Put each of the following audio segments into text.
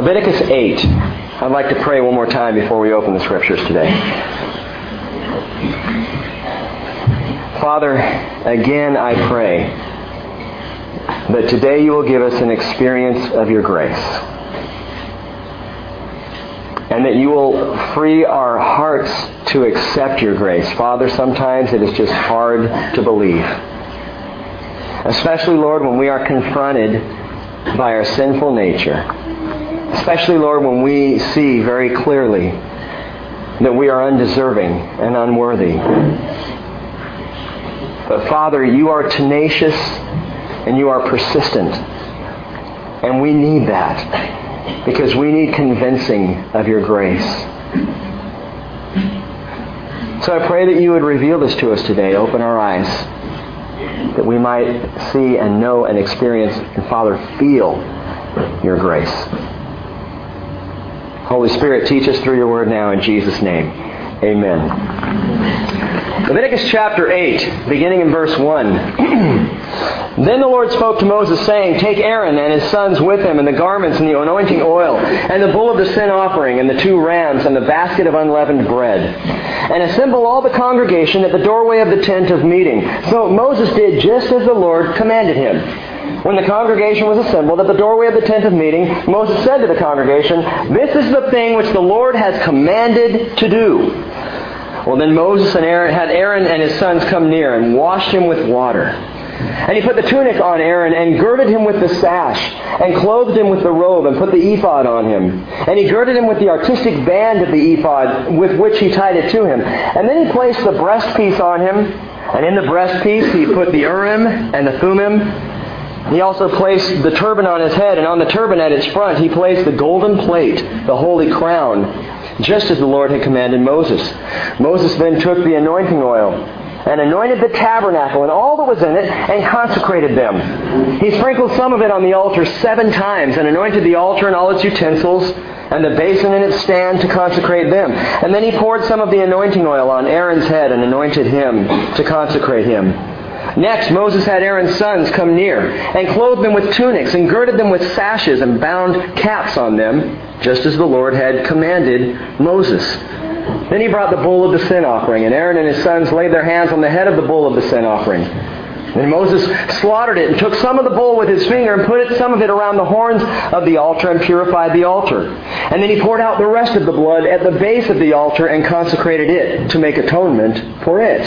Leviticus 8. I'd like to pray one more time before we open the scriptures today. Father, again I pray that today you will give us an experience of your grace. And that you will free our hearts to accept your grace. Father, sometimes it is just hard to believe. Especially, Lord, when we are confronted by our sinful nature. Especially, Lord, when we see very clearly that we are undeserving and unworthy. But Father, you are tenacious and you are persistent. And we need that because we need convincing of your grace. So I pray that you would reveal this to us today. Open our eyes that we might see and know and experience and, Father, feel your grace. Holy Spirit, teach us through your word now in Jesus' name. Amen. Leviticus chapter 8, beginning in verse 1. then the Lord spoke to Moses, saying, Take Aaron and his sons with him, and the garments and the anointing oil, and the bull of the sin offering, and the two rams, and the basket of unleavened bread. And assemble all the congregation at the doorway of the tent of meeting. So Moses did just as the Lord commanded him. When the congregation was assembled at the doorway of the tent of meeting, Moses said to the congregation, This is the thing which the Lord has commanded to do. Well, then Moses and Aaron had Aaron and his sons come near and washed him with water. And he put the tunic on Aaron and girded him with the sash and clothed him with the robe and put the ephod on him. And he girded him with the artistic band of the ephod with which he tied it to him. And then he placed the breastpiece on him. And in the breastpiece he put the Urim and the Thummim. He also placed the turban on his head, and on the turban at its front he placed the golden plate, the holy crown, just as the Lord had commanded Moses. Moses then took the anointing oil and anointed the tabernacle and all that was in it and consecrated them. He sprinkled some of it on the altar seven times and anointed the altar and all its utensils and the basin and its stand to consecrate them. And then he poured some of the anointing oil on Aaron's head and anointed him to consecrate him. Next, Moses had Aaron's sons come near and clothed them with tunics and girded them with sashes and bound caps on them, just as the Lord had commanded Moses. Then he brought the bull of the sin offering, and Aaron and his sons laid their hands on the head of the bull of the sin offering. Then Moses slaughtered it and took some of the bull with his finger and put some of it around the horns of the altar and purified the altar. And then he poured out the rest of the blood at the base of the altar and consecrated it to make atonement for it.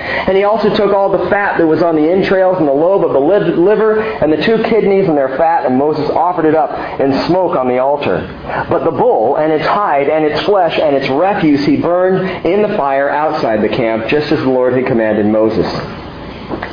And he also took all the fat that was on the entrails and the lobe of the liver and the two kidneys and their fat, and Moses offered it up in smoke on the altar. But the bull and its hide and its flesh and its refuse he burned in the fire outside the camp, just as the Lord had commanded Moses.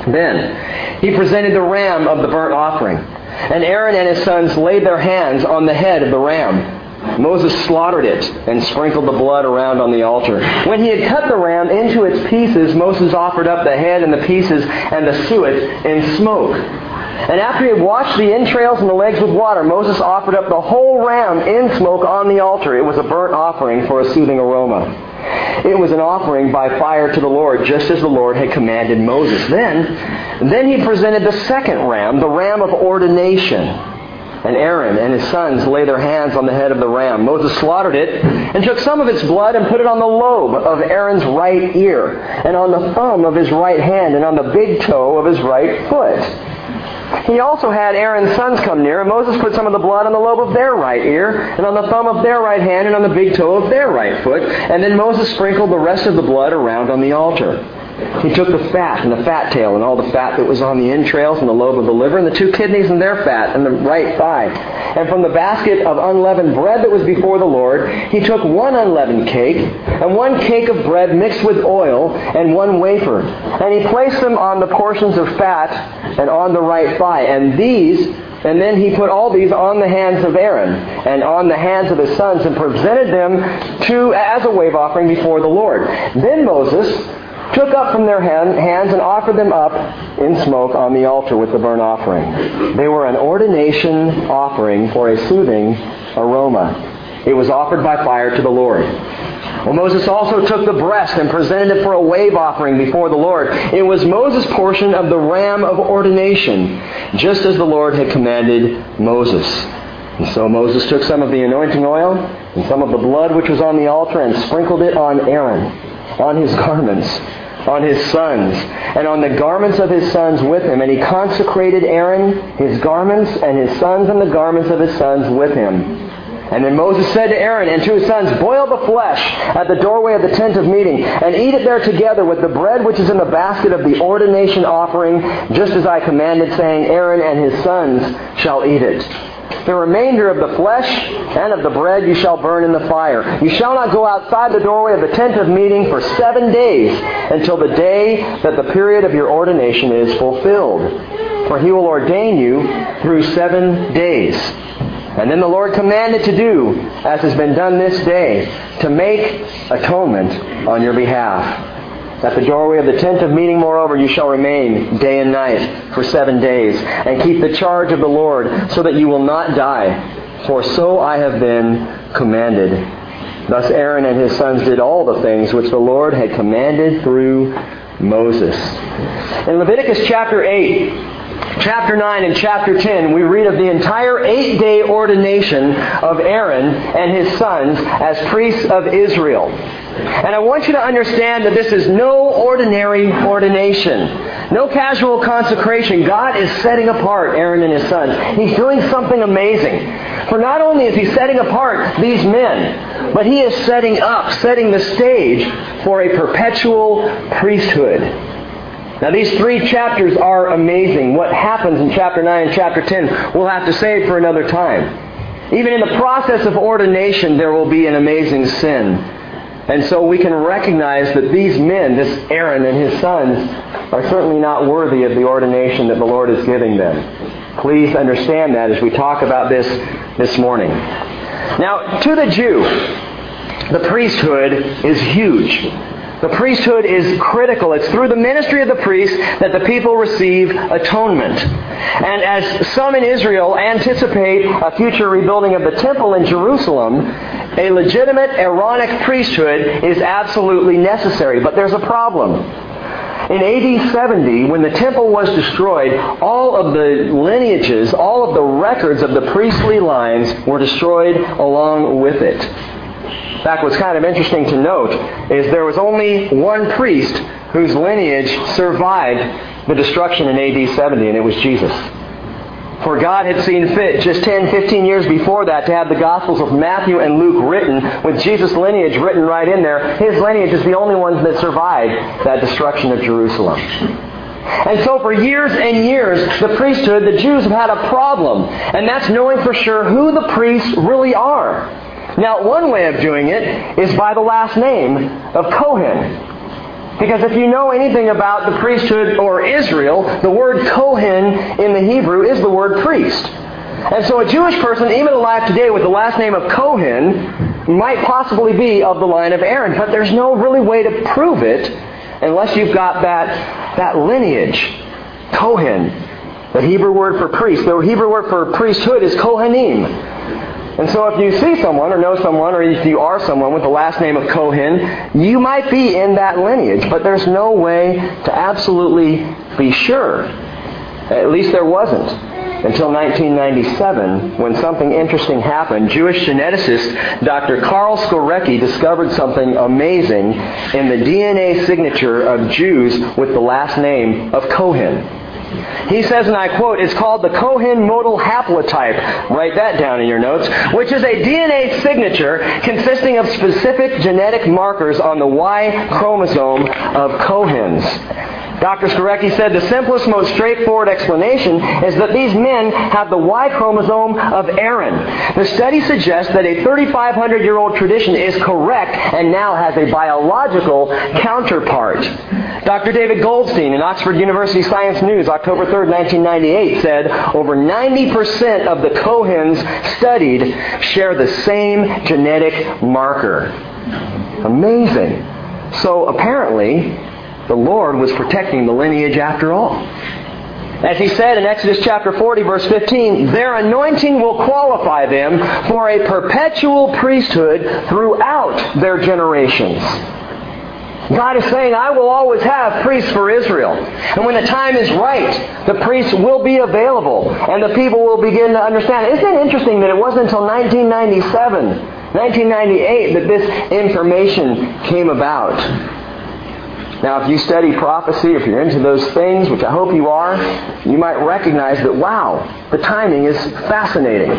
Then he presented the ram of the burnt offering. And Aaron and his sons laid their hands on the head of the ram. Moses slaughtered it and sprinkled the blood around on the altar. When he had cut the ram into its pieces, Moses offered up the head and the pieces and the suet in smoke. And after he had washed the entrails and the legs with water, Moses offered up the whole ram in smoke on the altar. It was a burnt offering for a soothing aroma. It was an offering by fire to the Lord, just as the Lord had commanded Moses. Then, then he presented the second ram, the ram of ordination. And Aaron and his sons lay their hands on the head of the ram. Moses slaughtered it and took some of its blood and put it on the lobe of Aaron's right ear, and on the thumb of his right hand, and on the big toe of his right foot. He also had Aaron's sons come near, and Moses put some of the blood on the lobe of their right ear, and on the thumb of their right hand, and on the big toe of their right foot. And then Moses sprinkled the rest of the blood around on the altar. He took the fat and the fat tail and all the fat that was on the entrails and the lobe of the liver and the two kidneys and their fat and the right thigh. And from the basket of unleavened bread that was before the Lord, he took one unleavened cake and one cake of bread mixed with oil and one wafer. And he placed them on the portions of fat and on the right thigh. And these and then he put all these on the hands of Aaron and on the hands of his sons and presented them to as a wave offering before the Lord. Then Moses took up from their hand, hands and offered them up in smoke on the altar with the burnt offering. They were an ordination offering for a soothing aroma. It was offered by fire to the Lord. Well, Moses also took the breast and presented it for a wave offering before the Lord. It was Moses' portion of the ram of ordination, just as the Lord had commanded Moses. And so Moses took some of the anointing oil and some of the blood which was on the altar and sprinkled it on Aaron, on his garments, on his sons, and on the garments of his sons with him. And he consecrated Aaron, his garments, and his sons, and the garments of his sons with him. And then Moses said to Aaron and to his sons, Boil the flesh at the doorway of the tent of meeting, and eat it there together with the bread which is in the basket of the ordination offering, just as I commanded, saying, Aaron and his sons shall eat it. The remainder of the flesh and of the bread you shall burn in the fire. You shall not go outside the doorway of the tent of meeting for seven days until the day that the period of your ordination is fulfilled. For he will ordain you through seven days. And then the Lord commanded to do, as has been done this day, to make atonement on your behalf. At the doorway of the tent of meeting, moreover, you shall remain day and night for seven days, and keep the charge of the Lord, so that you will not die. For so I have been commanded. Thus Aaron and his sons did all the things which the Lord had commanded through Moses. In Leviticus chapter 8, chapter 9 and chapter 10, we read of the entire eight day ordination of Aaron and his sons as priests of Israel. And I want you to understand that this is no ordinary ordination. No casual consecration. God is setting apart Aaron and his sons. He's doing something amazing. For not only is he setting apart these men, but he is setting up, setting the stage for a perpetual priesthood. Now these three chapters are amazing. What happens in chapter 9 and chapter 10, we'll have to save for another time. Even in the process of ordination, there will be an amazing sin. And so we can recognize that these men, this Aaron and his sons, are certainly not worthy of the ordination that the Lord is giving them. Please understand that as we talk about this this morning. Now, to the Jew, the priesthood is huge. The priesthood is critical. It's through the ministry of the priest that the people receive atonement. And as some in Israel anticipate a future rebuilding of the temple in Jerusalem, a legitimate Aaronic priesthood is absolutely necessary. But there's a problem. In AD 70, when the temple was destroyed, all of the lineages, all of the records of the priestly lines were destroyed along with it. In fact, what's kind of interesting to note is there was only one priest whose lineage survived the destruction in AD 70, and it was Jesus. For God had seen fit just 10, 15 years before that to have the Gospels of Matthew and Luke written, with Jesus' lineage written right in there. His lineage is the only ones that survived that destruction of Jerusalem. And so for years and years, the priesthood, the Jews have had a problem, and that's knowing for sure who the priests really are. Now, one way of doing it is by the last name of Cohen. Because if you know anything about the priesthood or Israel, the word Kohen in the Hebrew is the word priest. And so a Jewish person, even alive today with the last name of Cohen, might possibly be of the line of Aaron. But there's no really way to prove it unless you've got that, that lineage. Kohen. The Hebrew word for priest. The Hebrew word for priesthood is Kohanim. And so if you see someone or know someone or if you are someone with the last name of Cohen, you might be in that lineage, but there's no way to absolutely be sure. At least there wasn't until 1997 when something interesting happened. Jewish geneticist Dr. Karl Skorecki discovered something amazing in the DNA signature of Jews with the last name of Cohen. He says, and I quote, it's called the Cohen modal haplotype. Write that down in your notes. Which is a DNA signature consisting of specific genetic markers on the Y chromosome of Cohens. Dr. Skorecki said the simplest, most straightforward explanation is that these men have the Y chromosome of Aaron. The study suggests that a 3,500 year old tradition is correct and now has a biological counterpart. Dr. David Goldstein in Oxford University Science News, October 3, 1998, said over 90% of the Cohens studied share the same genetic marker. Amazing. So apparently, the Lord was protecting the lineage after all. As he said in Exodus chapter 40 verse 15, their anointing will qualify them for a perpetual priesthood throughout their generations. God is saying, I will always have priests for Israel. And when the time is right, the priests will be available and the people will begin to understand. Isn't it interesting that it wasn't until 1997, 1998 that this information came about? Now, if you study prophecy, if you're into those things, which I hope you are, you might recognize that, wow, the timing is fascinating.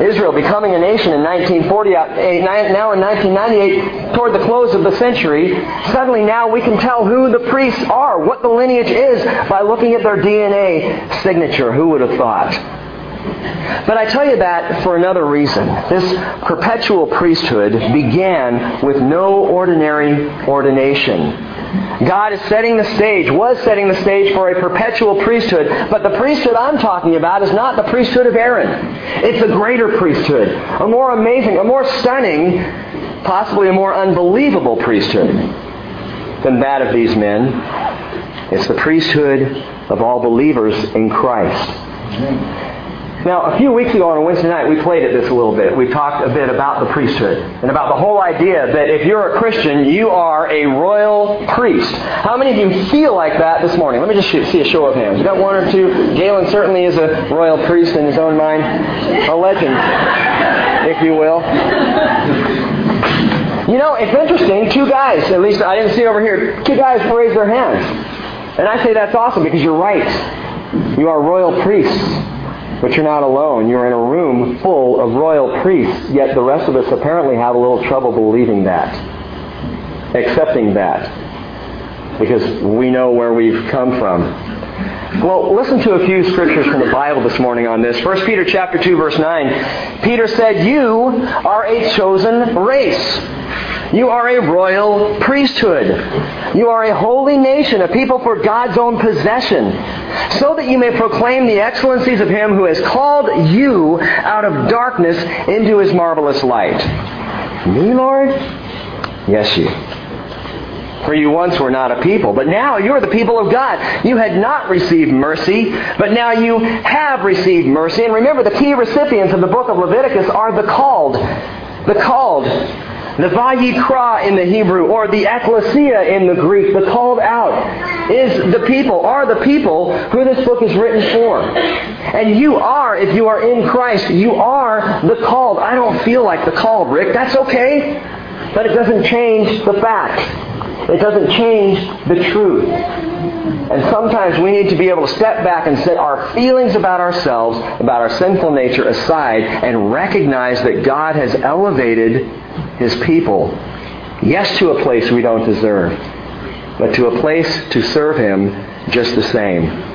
Israel becoming a nation in 1948, uh, now in 1998, toward the close of the century, suddenly now we can tell who the priests are, what the lineage is, by looking at their DNA signature. Who would have thought? But I tell you that for another reason. This perpetual priesthood began with no ordinary ordination. God is setting the stage, was setting the stage for a perpetual priesthood. But the priesthood I'm talking about is not the priesthood of Aaron. It's a greater priesthood, a more amazing, a more stunning, possibly a more unbelievable priesthood than that of these men. It's the priesthood of all believers in Christ. Now, a few weeks ago on a Wednesday night, we played at this a little bit. We talked a bit about the priesthood and about the whole idea that if you're a Christian, you are a royal priest. How many of you feel like that this morning? Let me just see a show of hands. You got one or two? Galen certainly is a royal priest in his own mind, a legend, if you will. You know, it's interesting. Two guys, at least I didn't see over here, two guys raised their hands. And I say that's awesome because you're right. You are royal priests. But you're not alone. You're in a room full of royal priests, yet the rest of us apparently have a little trouble believing that, accepting that, because we know where we've come from. Well, listen to a few scriptures from the Bible this morning on this. 1 Peter chapter 2 verse 9. Peter said, "You are a chosen race." You are a royal priesthood. You are a holy nation, a people for God's own possession, so that you may proclaim the excellencies of Him who has called you out of darkness into His marvelous light. Me, Lord? Yes, you. For you once were not a people, but now you are the people of God. You had not received mercy, but now you have received mercy. And remember, the key recipients of the book of Leviticus are the called. The called. The Vayikra in the Hebrew, or the Ecclesia in the Greek, the called out, is the people, are the people who this book is written for. And you are, if you are in Christ, you are the called. I don't feel like the called, Rick. That's okay. But it doesn't change the fact. It doesn't change the truth. And sometimes we need to be able to step back and set our feelings about ourselves, about our sinful nature aside, and recognize that God has elevated his people, yes, to a place we don't deserve, but to a place to serve him just the same.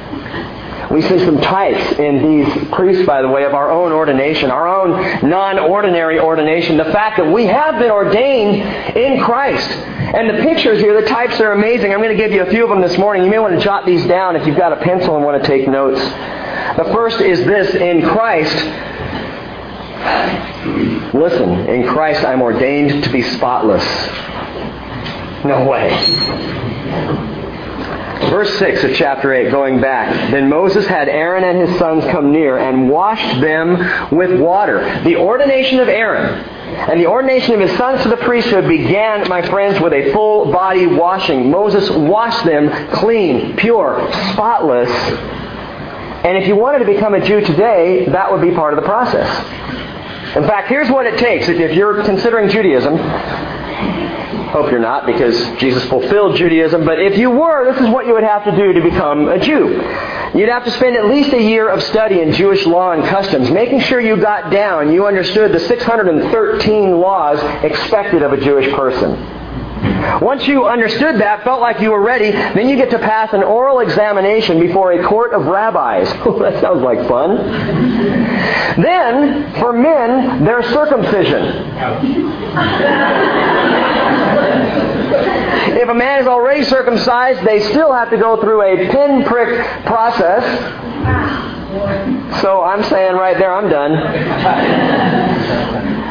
We see some types in these priests, by the way, of our own ordination, our own non-ordinary ordination. The fact that we have been ordained in Christ. And the pictures here, the types are amazing. I'm going to give you a few of them this morning. You may want to jot these down if you've got a pencil and want to take notes. The first is this, in Christ, Listen, in Christ I'm ordained to be spotless. No way. Verse 6 of chapter 8, going back. Then Moses had Aaron and his sons come near and washed them with water. The ordination of Aaron and the ordination of his sons to the priesthood began, my friends, with a full body washing. Moses washed them clean, pure, spotless. And if you wanted to become a Jew today, that would be part of the process. In fact, here's what it takes. If you're considering Judaism, hope you're not because Jesus fulfilled Judaism, but if you were, this is what you would have to do to become a Jew. You'd have to spend at least a year of study in Jewish law and customs, making sure you got down, you understood the 613 laws expected of a Jewish person. Once you understood that, felt like you were ready, then you get to pass an oral examination before a court of rabbis. that sounds like fun. Then, for men, there's circumcision. if a man is already circumcised, they still have to go through a pinprick process. So I'm saying right there, I'm done.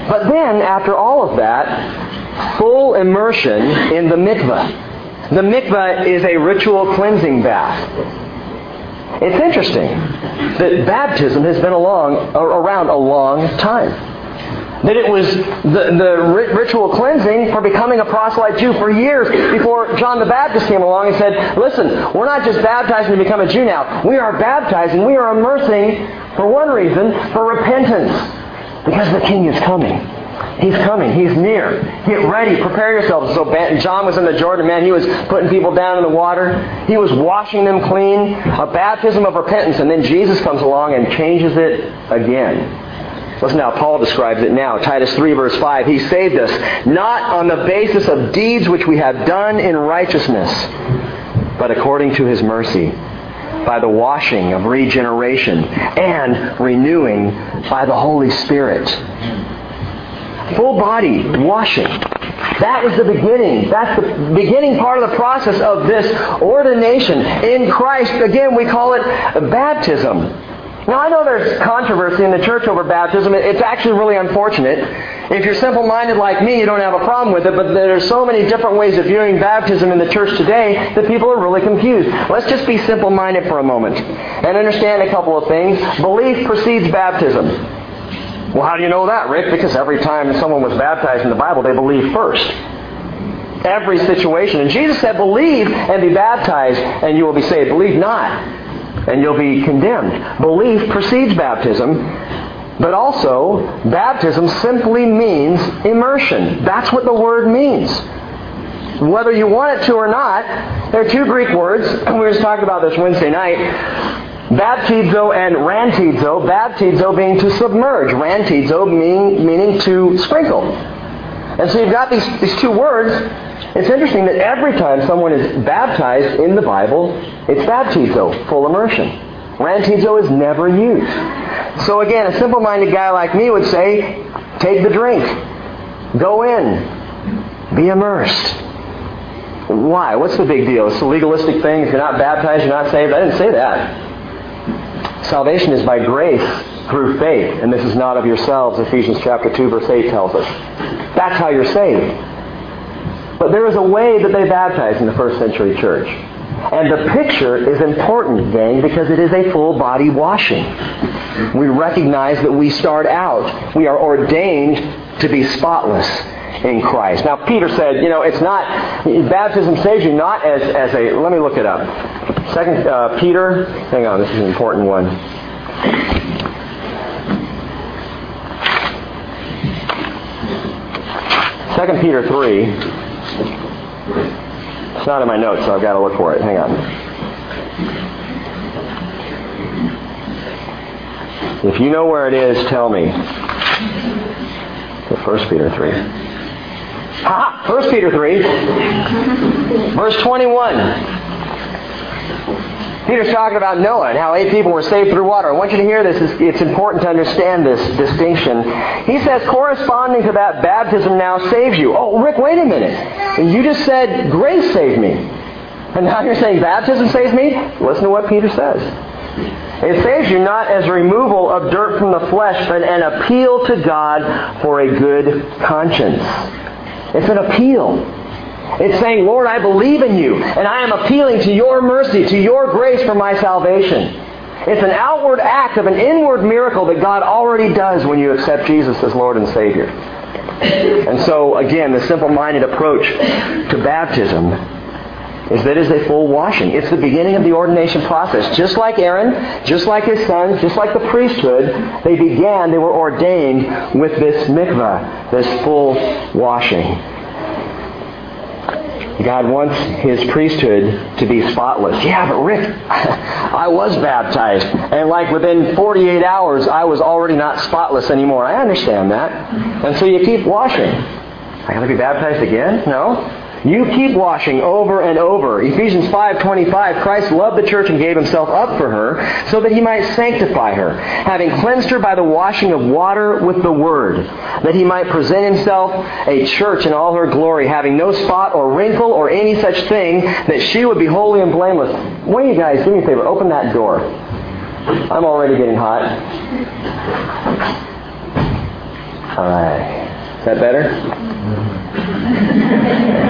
But then, after all of that, full immersion in the mikveh. The mikveh is a ritual cleansing bath. It's interesting that baptism has been along, around a long time. that it was the, the ritual cleansing for becoming a proselyte Jew for years before John the Baptist came along and said, listen, we're not just baptizing to become a Jew now. We are baptizing, we are immersing for one reason, for repentance. Because the King is coming. He's coming. He's near. Get ready. Prepare yourselves. So John was in the Jordan. Man, he was putting people down in the water. He was washing them clean. A baptism of repentance. And then Jesus comes along and changes it again. Listen how Paul describes it now. Titus 3 verse 5. He saved us not on the basis of deeds which we have done in righteousness, but according to his mercy, by the washing of regeneration and renewing by the Holy Spirit. Full body washing. That was the beginning. That's the beginning part of the process of this ordination in Christ. Again, we call it baptism. Now, I know there's controversy in the church over baptism. It's actually really unfortunate. If you're simple minded like me, you don't have a problem with it, but there's so many different ways of viewing baptism in the church today that people are really confused. Let's just be simple minded for a moment and understand a couple of things. Belief precedes baptism. Well, how do you know that, Rick? Because every time someone was baptized in the Bible, they believed first every situation. And Jesus said, Believe and be baptized, and you will be saved. Believe not, and you'll be condemned. Belief precedes baptism, but also baptism simply means immersion. That's what the word means. Whether you want it to or not, there are two Greek words. And we were just talking about this Wednesday night. Baptizo and rantizo. Baptizo being to submerge. Rantizo meaning, meaning to sprinkle. And so you've got these, these two words it's interesting that every time someone is baptized in the Bible, it's baptizo, full immersion. Rantizo is never used. So again, a simple-minded guy like me would say, take the drink. Go in. Be immersed. Why? What's the big deal? It's a legalistic thing. If you're not baptized, you're not saved. I didn't say that. Salvation is by grace through faith, and this is not of yourselves, Ephesians chapter 2, verse 8 tells us. That's how you're saved. But there is a way that they baptized in the first century church. And the picture is important, gang, because it is a full body washing. We recognize that we start out, we are ordained to be spotless in Christ. Now, Peter said, you know, it's not, baptism saves you not as, as a, let me look it up. Second uh, Peter, hang on, this is an important one. Second Peter 3, it's not in my notes, so I've got to look for it. Hang on. If you know where it is, tell me. First Peter 3. Ha! First Peter 3, verse 21. Peter's talking about Noah and how eight people were saved through water. I want you to hear this. It's important to understand this distinction. He says, corresponding to that, baptism now saves you. Oh, Rick, wait a minute. You just said grace saved me. And now you're saying baptism saves me? Listen to what Peter says. It saves you not as removal of dirt from the flesh, but an appeal to God for a good conscience. It's an appeal. It's saying, Lord, I believe in you, and I am appealing to your mercy, to your grace for my salvation. It's an outward act of an inward miracle that God already does when you accept Jesus as Lord and Savior. And so, again, the simple minded approach to baptism is that it is a full washing. It's the beginning of the ordination process. Just like Aaron, just like his sons, just like the priesthood, they began, they were ordained with this mikvah, this full washing. God wants his priesthood to be spotless. Yeah, but Rick, I was baptized. And like within 48 hours, I was already not spotless anymore. I understand that. And so you keep washing. I got to be baptized again? No. You keep washing over and over. Ephesians 5:25 Christ loved the church and gave himself up for her so that he might sanctify her, having cleansed her by the washing of water with the word, that he might present himself a church in all her glory, having no spot or wrinkle or any such thing, that she would be holy and blameless. Of you guys, do me a favor, open that door. I'm already getting hot. All right. Is that better?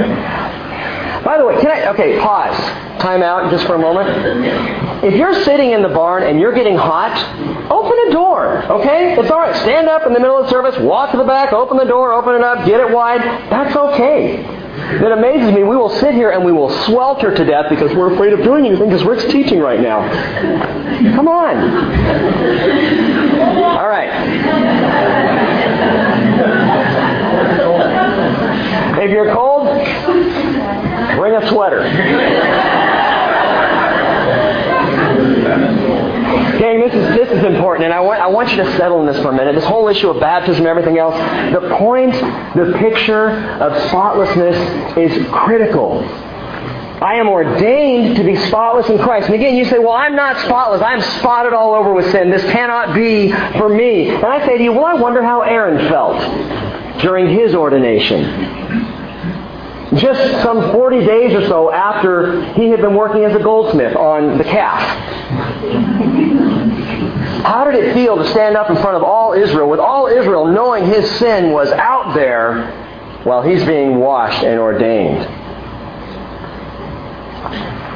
By the way, can I, okay, pause. Time out just for a moment. If you're sitting in the barn and you're getting hot, open a door. okay? It's all right. Stand up in the middle of the service, walk to the back, open the door, open it up, get it wide. That's okay. It amazes me. We will sit here and we will swelter to death because we're afraid of doing anything because Rick's teaching right now. Come on. All right. If you're cold, bring a sweater. Gang, this is this is important, and I want I want you to settle in this for a minute. This whole issue of baptism, and everything else. The point, the picture of spotlessness is critical. I am ordained to be spotless in Christ. And again, you say, well, I'm not spotless. I'm spotted all over with sin. This cannot be for me. And I say to you, well, I wonder how Aaron felt during his ordination just some 40 days or so after he had been working as a goldsmith on the calf. How did it feel to stand up in front of all Israel, with all Israel knowing his sin was out there while he's being washed and ordained?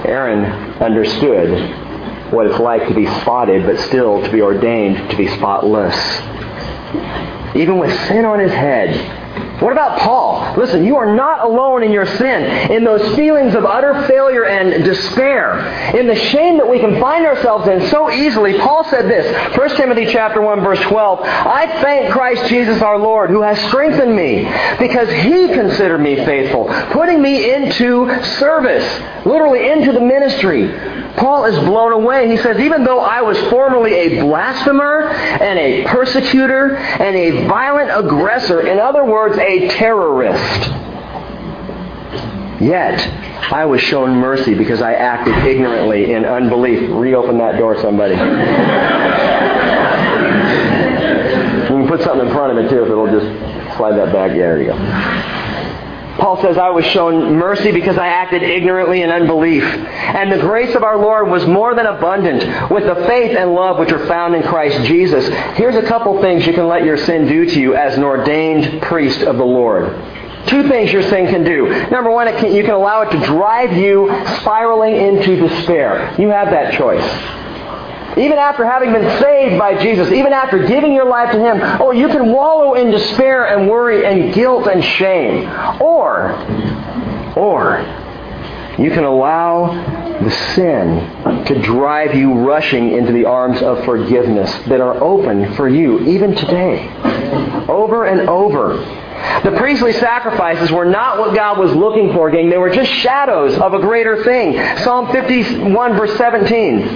Aaron understood what it's like to be spotted, but still to be ordained to be spotless. Even with sin on his head, what about Paul? Listen, you are not alone in your sin, in those feelings of utter failure and despair, in the shame that we can find ourselves in so easily. Paul said this, 1 Timothy chapter 1 verse 12, I thank Christ Jesus our Lord who has strengthened me because he considered me faithful, putting me into service, literally into the ministry. Paul is blown away. He says, even though I was formerly a blasphemer and a persecutor and a violent aggressor, in other words, a terrorist, yet I was shown mercy because I acted ignorantly in unbelief. Reopen that door, somebody. you can put something in front of it too if it'll just slide that back. Yeah, there you go. Paul says, I was shown mercy because I acted ignorantly in unbelief. And the grace of our Lord was more than abundant with the faith and love which are found in Christ Jesus. Here's a couple things you can let your sin do to you as an ordained priest of the Lord. Two things your sin can do. Number one, can, you can allow it to drive you spiraling into despair. You have that choice. Even after having been saved by Jesus, even after giving your life to Him, oh, you can wallow in despair and worry and guilt and shame. Or, or, you can allow the sin to drive you rushing into the arms of forgiveness that are open for you even today. Over and over. The priestly sacrifices were not what God was looking for, gang. They were just shadows of a greater thing. Psalm 51 verse 17.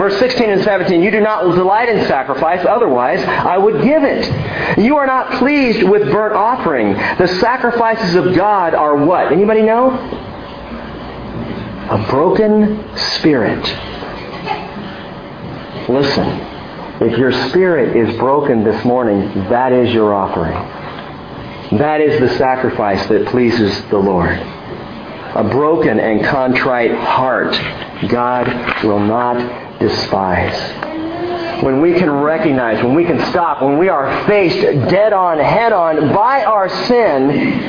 Verse 16 and 17, you do not delight in sacrifice, otherwise I would give it. You are not pleased with burnt offering. The sacrifices of God are what? Anybody know? A broken spirit. Listen, if your spirit is broken this morning, that is your offering. That is the sacrifice that pleases the Lord. A broken and contrite heart God will not despise. When we can recognize, when we can stop, when we are faced dead on, head on by our sin,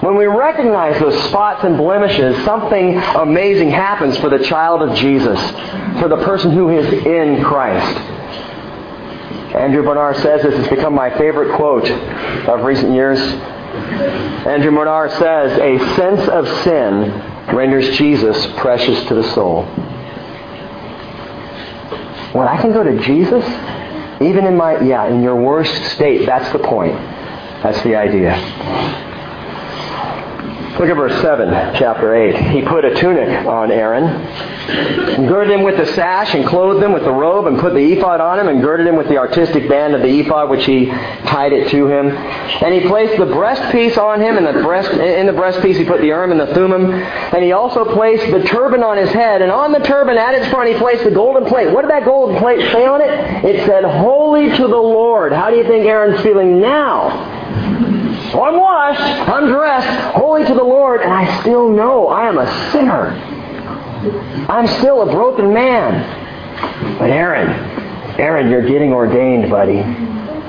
when we recognize those spots and blemishes, something amazing happens for the child of Jesus, for the person who is in Christ. Andrew Bonar says this has become my favorite quote of recent years. Andrew Bonar says, A sense of sin renders Jesus precious to the soul. When I can go to Jesus, even in my, yeah, in your worst state, that's the point. That's the idea. Look at verse 7, chapter 8. He put a tunic on Aaron, and girded him with the sash, and clothed him with the robe, and put the ephod on him, and girded him with the artistic band of the ephod, which he tied it to him. And he placed the breastpiece on him, and the breast, in the breastpiece he put the urim and the thummim. And he also placed the turban on his head, and on the turban at its front he placed the golden plate. What did that golden plate say on it? It said, Holy to the Lord. How do you think Aaron's feeling now? So I'm washed, I'm dressed, holy to the Lord, and I still know I am a sinner. I'm still a broken man. But Aaron, Aaron, you're getting ordained, buddy.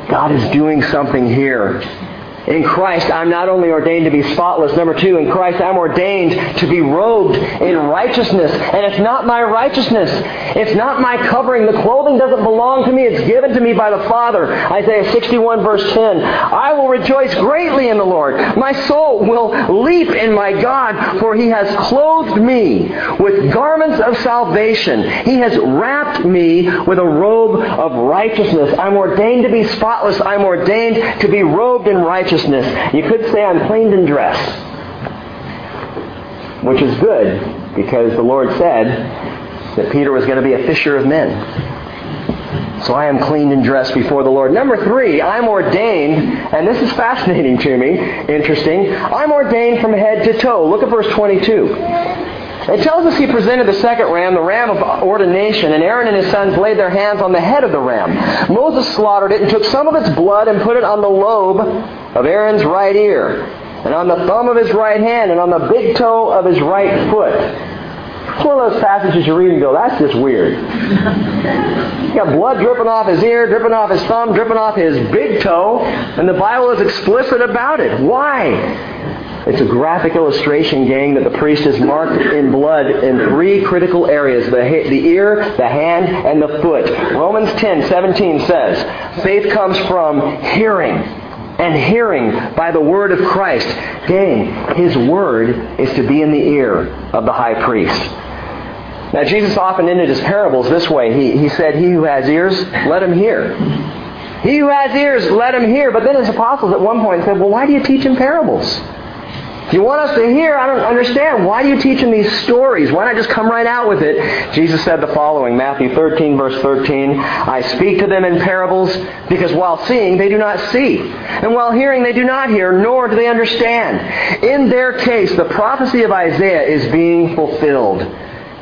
God is doing something here. In Christ, I'm not only ordained to be spotless. Number two, in Christ, I'm ordained to be robed in righteousness. And it's not my righteousness. It's not my covering. The clothing doesn't belong to me. It's given to me by the Father. Isaiah 61 verse 10. I will rejoice greatly in the Lord. My soul will leap in my God, for he has clothed me with garments of salvation. He has wrapped me with a robe of righteousness. I'm ordained to be spotless. I'm ordained to be robed in righteousness righteousness. You could say I'm cleaned and dressed. Which is good because the Lord said that Peter was going to be a fisher of men. So I am cleaned and dressed before the Lord. Number three, I'm ordained, and this is fascinating to me, interesting. I'm ordained from head to toe. Look at verse 22. It tells us he presented the second ram, the ram of ordination, and Aaron and his sons laid their hands on the head of the ram. Moses slaughtered it and took some of its blood and put it on the lobe of Aaron's right ear, and on the thumb of his right hand, and on the big toe of his right foot. It's one of those passages you read and go, that's just weird. He's got blood dripping off his ear, dripping off his thumb, dripping off his big toe, and the Bible is explicit about it. Why? It's a graphic illustration, gang, that the priest is marked in blood in three critical areas the, the ear, the hand, and the foot. Romans 10 17 says, Faith comes from hearing, and hearing by the word of Christ. Gang, his word is to be in the ear of the high priest. Now, Jesus often ended his parables this way. He, he said, He who has ears, let him hear. He who has ears, let him hear. But then his apostles at one point said, Well, why do you teach in parables? You want us to hear? I don't understand. Why do you teach them these stories? Why not just come right out with it? Jesus said the following, Matthew 13, verse 13, I speak to them in parables because while seeing they do not see, and while hearing they do not hear, nor do they understand. In their case, the prophecy of Isaiah is being fulfilled.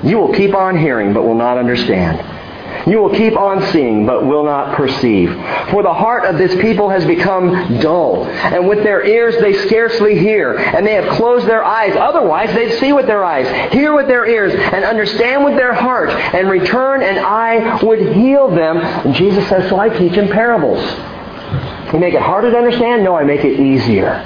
You will keep on hearing, but will not understand. You will keep on seeing, but will not perceive. For the heart of this people has become dull, and with their ears they scarcely hear, and they have closed their eyes. Otherwise, they'd see with their eyes, hear with their ears, and understand with their heart, and return, and I would heal them. And Jesus says, So I teach in parables. You make it harder to understand? No, I make it easier.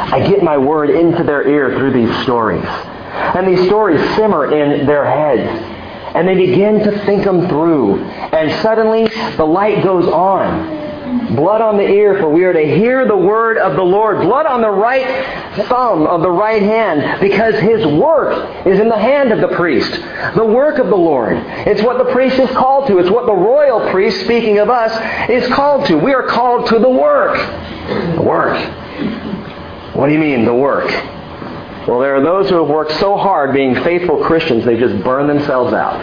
I get my word into their ear through these stories. And these stories simmer in their heads and they begin to think them through. And suddenly the light goes on. Blood on the ear, for we are to hear the word of the Lord. Blood on the right thumb of the right hand, because his work is in the hand of the priest. The work of the Lord. It's what the priest is called to. It's what the royal priest, speaking of us, is called to. We are called to the work. The work. What do you mean, the work? Well, there are those who have worked so hard being faithful Christians, they just burn themselves out.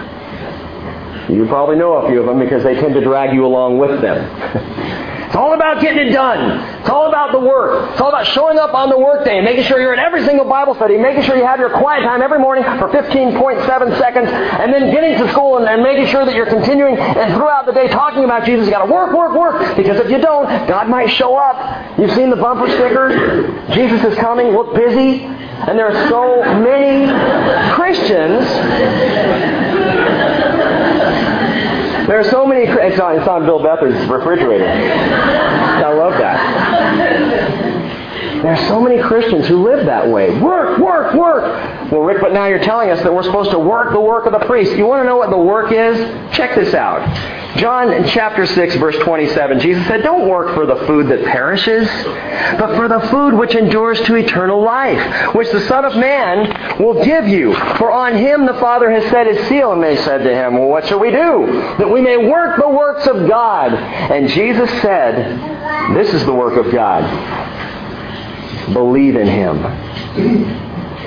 You probably know a few of them because they tend to drag you along with them. It's all about getting it done. It's all about the work. It's all about showing up on the workday making sure you're in every single Bible study, making sure you have your quiet time every morning for 15.7 seconds, and then getting to school and, and making sure that you're continuing and throughout the day talking about Jesus. You've got to work, work, work, because if you don't, God might show up. You've seen the bumper stickers. Jesus is coming. Look busy. And there are so many Christians there are so many. It's on, it's on Bill Beathard's refrigerator. I love that. There are so many Christians who live that way. Work, work, work. Well, Rick, but now you're telling us that we're supposed to work the work of the priest. You want to know what the work is? Check this out. John chapter 6, verse 27, Jesus said, Don't work for the food that perishes, but for the food which endures to eternal life, which the Son of Man will give you. For on him the Father has set his seal. And they said to him, Well, what shall we do? That we may work the works of God. And Jesus said, This is the work of God believe in him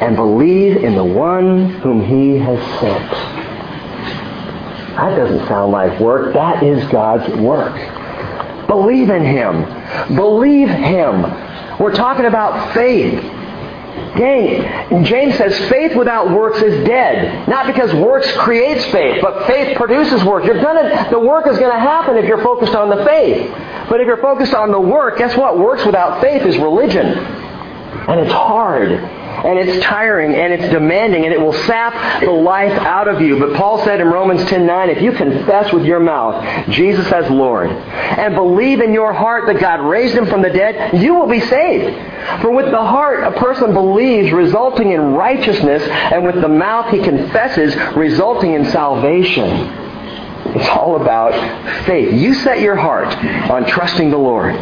and believe in the one whom he has sent. That doesn't sound like work. That is God's work. Believe in him. Believe him. We're talking about faith. Gang, James says faith without works is dead. Not because works creates faith, but faith produces work. You're gonna, the work is going to happen if you're focused on the faith. But if you're focused on the work, guess what? Works without faith is religion. And it's hard. and it's tiring and it's demanding and it will sap the life out of you. But Paul said in Romans 10:9, if you confess with your mouth Jesus as Lord and believe in your heart that God raised him from the dead, you will be saved. For with the heart a person believes, resulting in righteousness, and with the mouth he confesses, resulting in salvation. It's all about faith. You set your heart on trusting the Lord.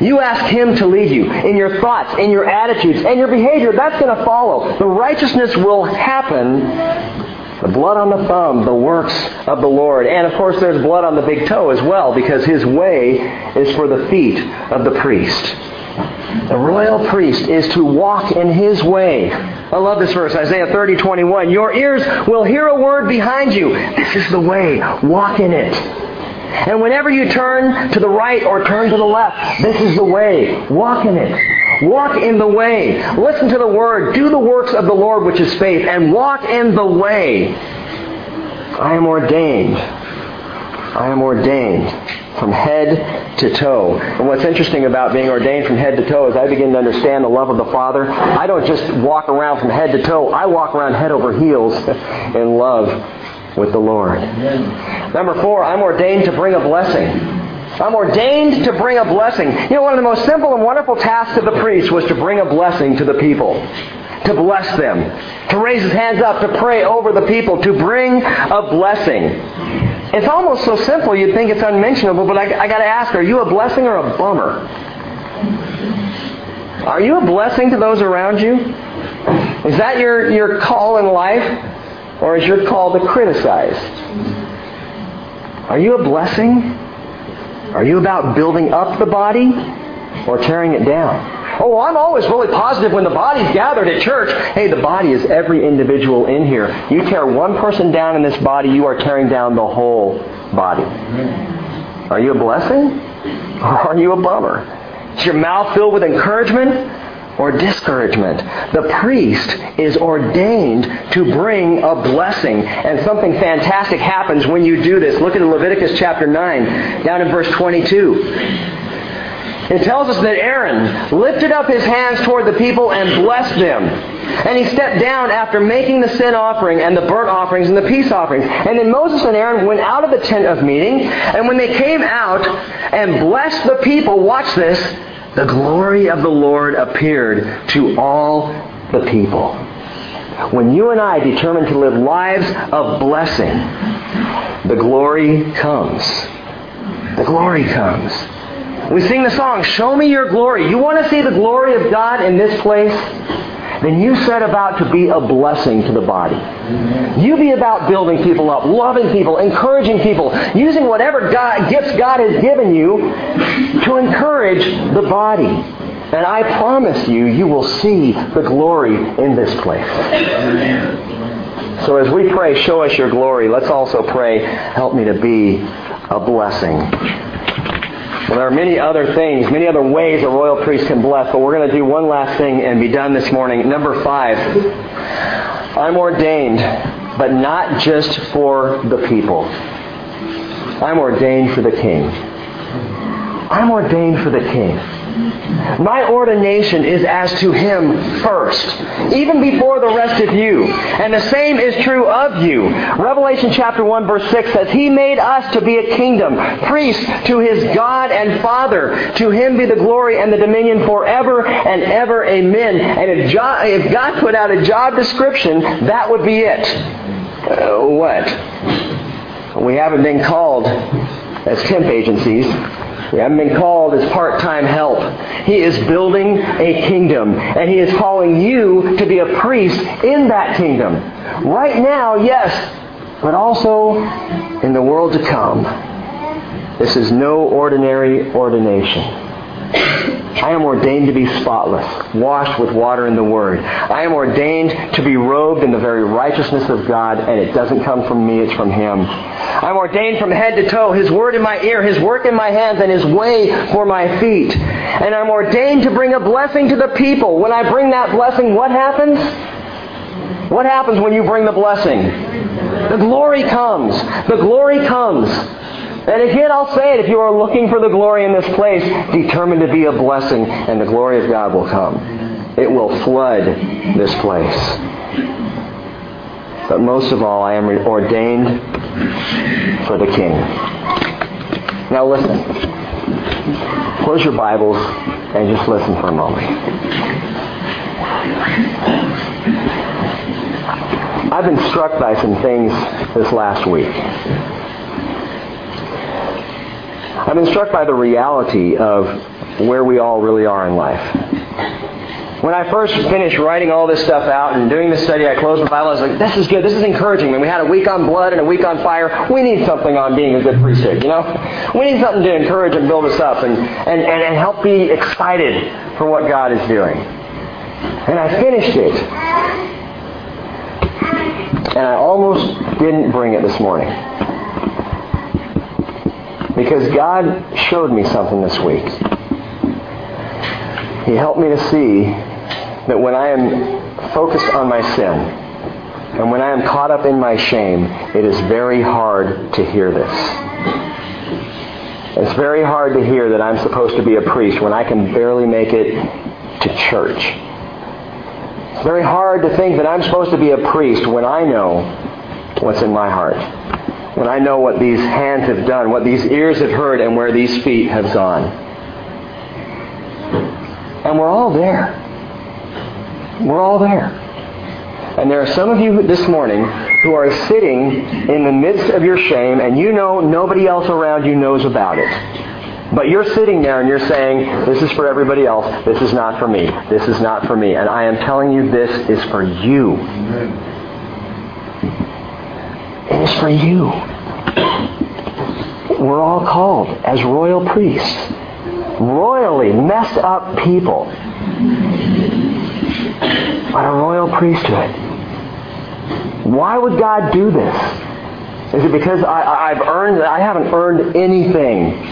You ask Him to lead you in your thoughts, in your attitudes, and your behavior. That's going to follow. The righteousness will happen. The blood on the thumb, the works of the Lord. And of course, there's blood on the big toe as well, because His way is for the feet of the priest. The royal priest is to walk in his way. I love this verse, Isaiah 30, 21. Your ears will hear a word behind you. This is the way. Walk in it. And whenever you turn to the right or turn to the left, this is the way. Walk in it. Walk in the way. Listen to the word. Do the works of the Lord, which is faith, and walk in the way. I am ordained. I am ordained from head to toe. And what's interesting about being ordained from head to toe is I begin to understand the love of the Father. I don't just walk around from head to toe. I walk around head over heels in love with the Lord. Number four, I'm ordained to bring a blessing. I'm ordained to bring a blessing. You know, one of the most simple and wonderful tasks of the priest was to bring a blessing to the people. To bless them. To raise his hands up, to pray over the people, to bring a blessing. It's almost so simple you'd think it's unmentionable, but I, I got to ask, are you a blessing or a bummer? Are you a blessing to those around you? Is that your, your call in life? Or is your call to criticize? Are you a blessing? Are you about building up the body or tearing it down? Oh, I'm always really positive when the body's gathered at church. Hey, the body is every individual in here. You tear one person down in this body, you are tearing down the whole body. Are you a blessing? Or are you a bummer? Is your mouth filled with encouragement or discouragement? The priest is ordained to bring a blessing. And something fantastic happens when you do this. Look at Leviticus chapter 9, down in verse 22. It tells us that Aaron lifted up his hands toward the people and blessed them. And he stepped down after making the sin offering and the burnt offerings and the peace offerings. And then Moses and Aaron went out of the tent of meeting. And when they came out and blessed the people, watch this, the glory of the Lord appeared to all the people. When you and I determine to live lives of blessing, the glory comes. The glory comes. We sing the song, Show Me Your Glory. You want to see the glory of God in this place? Then you set about to be a blessing to the body. You be about building people up, loving people, encouraging people, using whatever God, gifts God has given you to encourage the body. And I promise you, you will see the glory in this place. So as we pray, show us your glory, let's also pray, help me to be a blessing. Well, there are many other things, many other ways a royal priest can bless, but we're going to do one last thing and be done this morning. Number five, I'm ordained, but not just for the people. I'm ordained for the king. I'm ordained for the king. My ordination is as to him first, even before the rest of you. And the same is true of you. Revelation chapter 1 verse 6 says, He made us to be a kingdom, priests to his God and Father. To him be the glory and the dominion forever and ever. Amen. And if, if God put out a job description, that would be it. Uh, what? We haven't been called as temp agencies haven't been called as part-time help. He is building a kingdom, and He is calling you to be a priest in that kingdom. Right now, yes, but also in the world to come. This is no ordinary ordination. I am ordained to be spotless, washed with water in the Word. I am ordained to be robed in the very righteousness of God, and it doesn't come from me, it's from Him. I'm ordained from head to toe, His Word in my ear, His work in my hands, and His way for my feet. And I'm ordained to bring a blessing to the people. When I bring that blessing, what happens? What happens when you bring the blessing? The glory comes. The glory comes. And again, I'll say it, if you are looking for the glory in this place, determine to be a blessing, and the glory of God will come. it will flood this place. But most of all, I am ordained for the King. Now listen. Close your Bibles and just listen for a moment. I've been struck by some things this last week. I've been struck by the reality of where we all really are in life. When I first finished writing all this stuff out and doing this study, I closed my Bible. I was like, this is good. This is encouraging. We had a week on blood and a week on fire, we need something on being a good priesthood, you know? We need something to encourage and build us up and, and, and, and help be excited for what God is doing. And I finished it. And I almost didn't bring it this morning. Because God showed me something this week. He helped me to see that when I am focused on my sin and when I am caught up in my shame, it is very hard to hear this. It's very hard to hear that I'm supposed to be a priest when I can barely make it to church. It's very hard to think that I'm supposed to be a priest when I know what's in my heart. When I know what these hands have done, what these ears have heard, and where these feet have gone. And we're all there. We're all there. And there are some of you this morning who are sitting in the midst of your shame and you know nobody else around you knows about it. But you're sitting there and you're saying, this is for everybody else. This is not for me. This is not for me. And I am telling you this is for you. It is for you. We're all called as royal priests. Royally messed up people. But a royal priesthood. Why would God do this? Is it because I, have earned I haven't earned anything.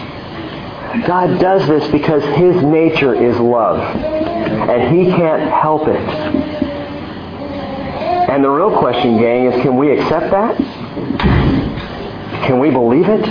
God does this because His nature is love. And He can't help it. And the real question, gang, is can we accept that? Can we believe it?